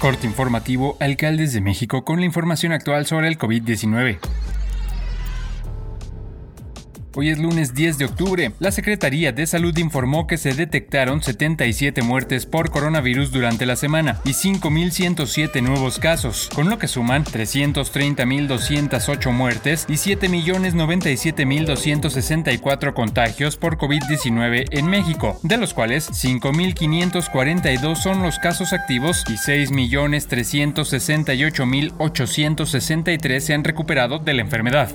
Corte informativo, alcaldes de México con la información actual sobre el COVID-19. Hoy es lunes 10 de octubre. La Secretaría de Salud informó que se detectaron 77 muertes por coronavirus durante la semana y 5.107 nuevos casos, con lo que suman 330.208 muertes y 7.097.264 contagios por COVID-19 en México, de los cuales 5.542 son los casos activos y 6.368.863 se han recuperado de la enfermedad.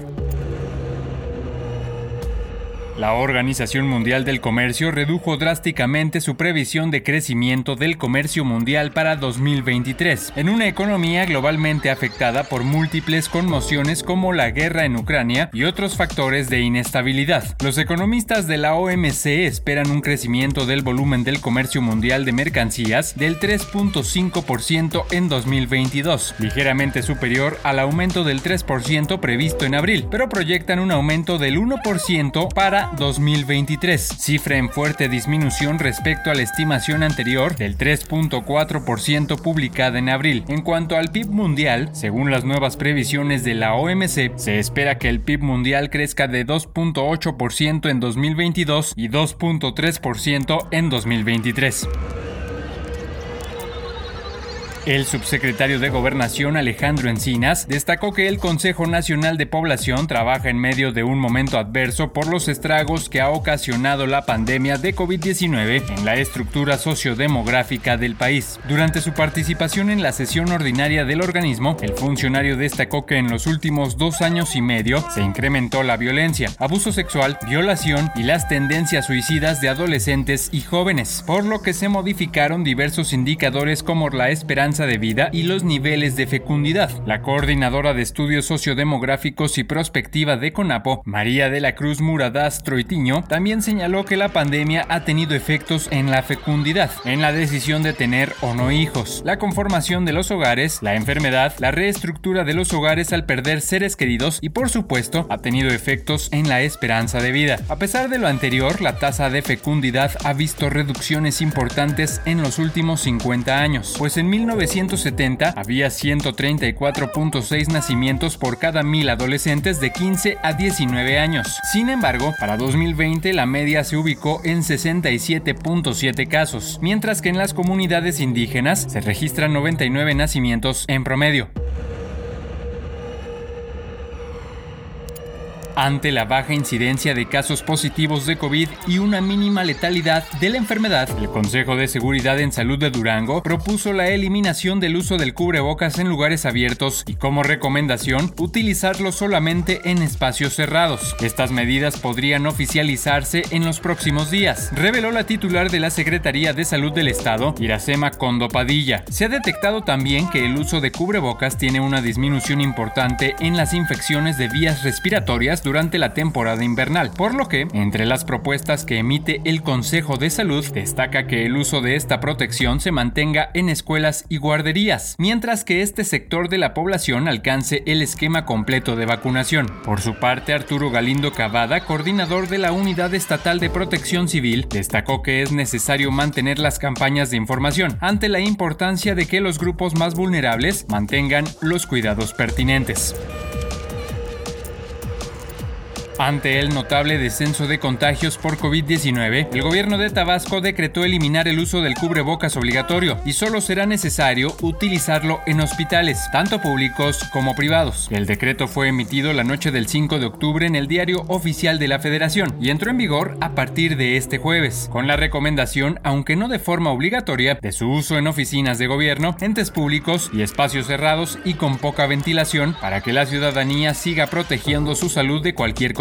La Organización Mundial del Comercio redujo drásticamente su previsión de crecimiento del comercio mundial para 2023, en una economía globalmente afectada por múltiples conmociones como la guerra en Ucrania y otros factores de inestabilidad. Los economistas de la OMC esperan un crecimiento del volumen del comercio mundial de mercancías del 3.5% en 2022, ligeramente superior al aumento del 3% previsto en abril, pero proyectan un aumento del 1% para 2023, cifra en fuerte disminución respecto a la estimación anterior del 3.4% publicada en abril. En cuanto al PIB mundial, según las nuevas previsiones de la OMC, se espera que el PIB mundial crezca de 2.8% en 2022 y 2.3% en 2023. El subsecretario de Gobernación Alejandro Encinas destacó que el Consejo Nacional de Población trabaja en medio de un momento adverso por los estragos que ha ocasionado la pandemia de COVID-19 en la estructura sociodemográfica del país. Durante su participación en la sesión ordinaria del organismo, el funcionario destacó que en los últimos dos años y medio se incrementó la violencia, abuso sexual, violación y las tendencias suicidas de adolescentes y jóvenes, por lo que se modificaron diversos indicadores como la esperanza de vida y los niveles de fecundidad. La coordinadora de estudios sociodemográficos y prospectiva de CONAPO, María de la Cruz Muradas Troitiño, también señaló que la pandemia ha tenido efectos en la fecundidad, en la decisión de tener o no hijos, la conformación de los hogares, la enfermedad, la reestructura de los hogares al perder seres queridos y por supuesto ha tenido efectos en la esperanza de vida. A pesar de lo anterior, la tasa de fecundidad ha visto reducciones importantes en los últimos 50 años, pues en 19 1970 había 134.6 nacimientos por cada mil adolescentes de 15 a 19 años. Sin embargo, para 2020 la media se ubicó en 67.7 casos, mientras que en las comunidades indígenas se registran 99 nacimientos en promedio. Ante la baja incidencia de casos positivos de COVID y una mínima letalidad de la enfermedad, el Consejo de Seguridad en Salud de Durango propuso la eliminación del uso del cubrebocas en lugares abiertos y como recomendación utilizarlo solamente en espacios cerrados. Estas medidas podrían oficializarse en los próximos días, reveló la titular de la Secretaría de Salud del Estado, Iracema Condopadilla. Se ha detectado también que el uso de cubrebocas tiene una disminución importante en las infecciones de vías respiratorias durante la temporada invernal, por lo que, entre las propuestas que emite el Consejo de Salud, destaca que el uso de esta protección se mantenga en escuelas y guarderías, mientras que este sector de la población alcance el esquema completo de vacunación. Por su parte, Arturo Galindo Cavada, coordinador de la Unidad Estatal de Protección Civil, destacó que es necesario mantener las campañas de información ante la importancia de que los grupos más vulnerables mantengan los cuidados pertinentes. Ante el notable descenso de contagios por COVID-19, el gobierno de Tabasco decretó eliminar el uso del cubrebocas obligatorio y solo será necesario utilizarlo en hospitales, tanto públicos como privados. El decreto fue emitido la noche del 5 de octubre en el diario oficial de la Federación y entró en vigor a partir de este jueves, con la recomendación, aunque no de forma obligatoria, de su uso en oficinas de gobierno, entes públicos y espacios cerrados y con poca ventilación para que la ciudadanía siga protegiendo su salud de cualquier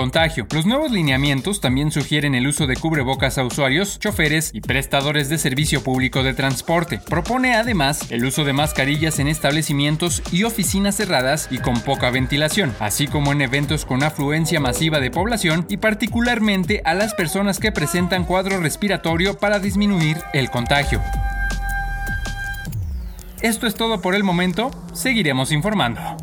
los nuevos lineamientos también sugieren el uso de cubrebocas a usuarios, choferes y prestadores de servicio público de transporte. Propone además el uso de mascarillas en establecimientos y oficinas cerradas y con poca ventilación, así como en eventos con afluencia masiva de población y particularmente a las personas que presentan cuadro respiratorio para disminuir el contagio. Esto es todo por el momento, seguiremos informando.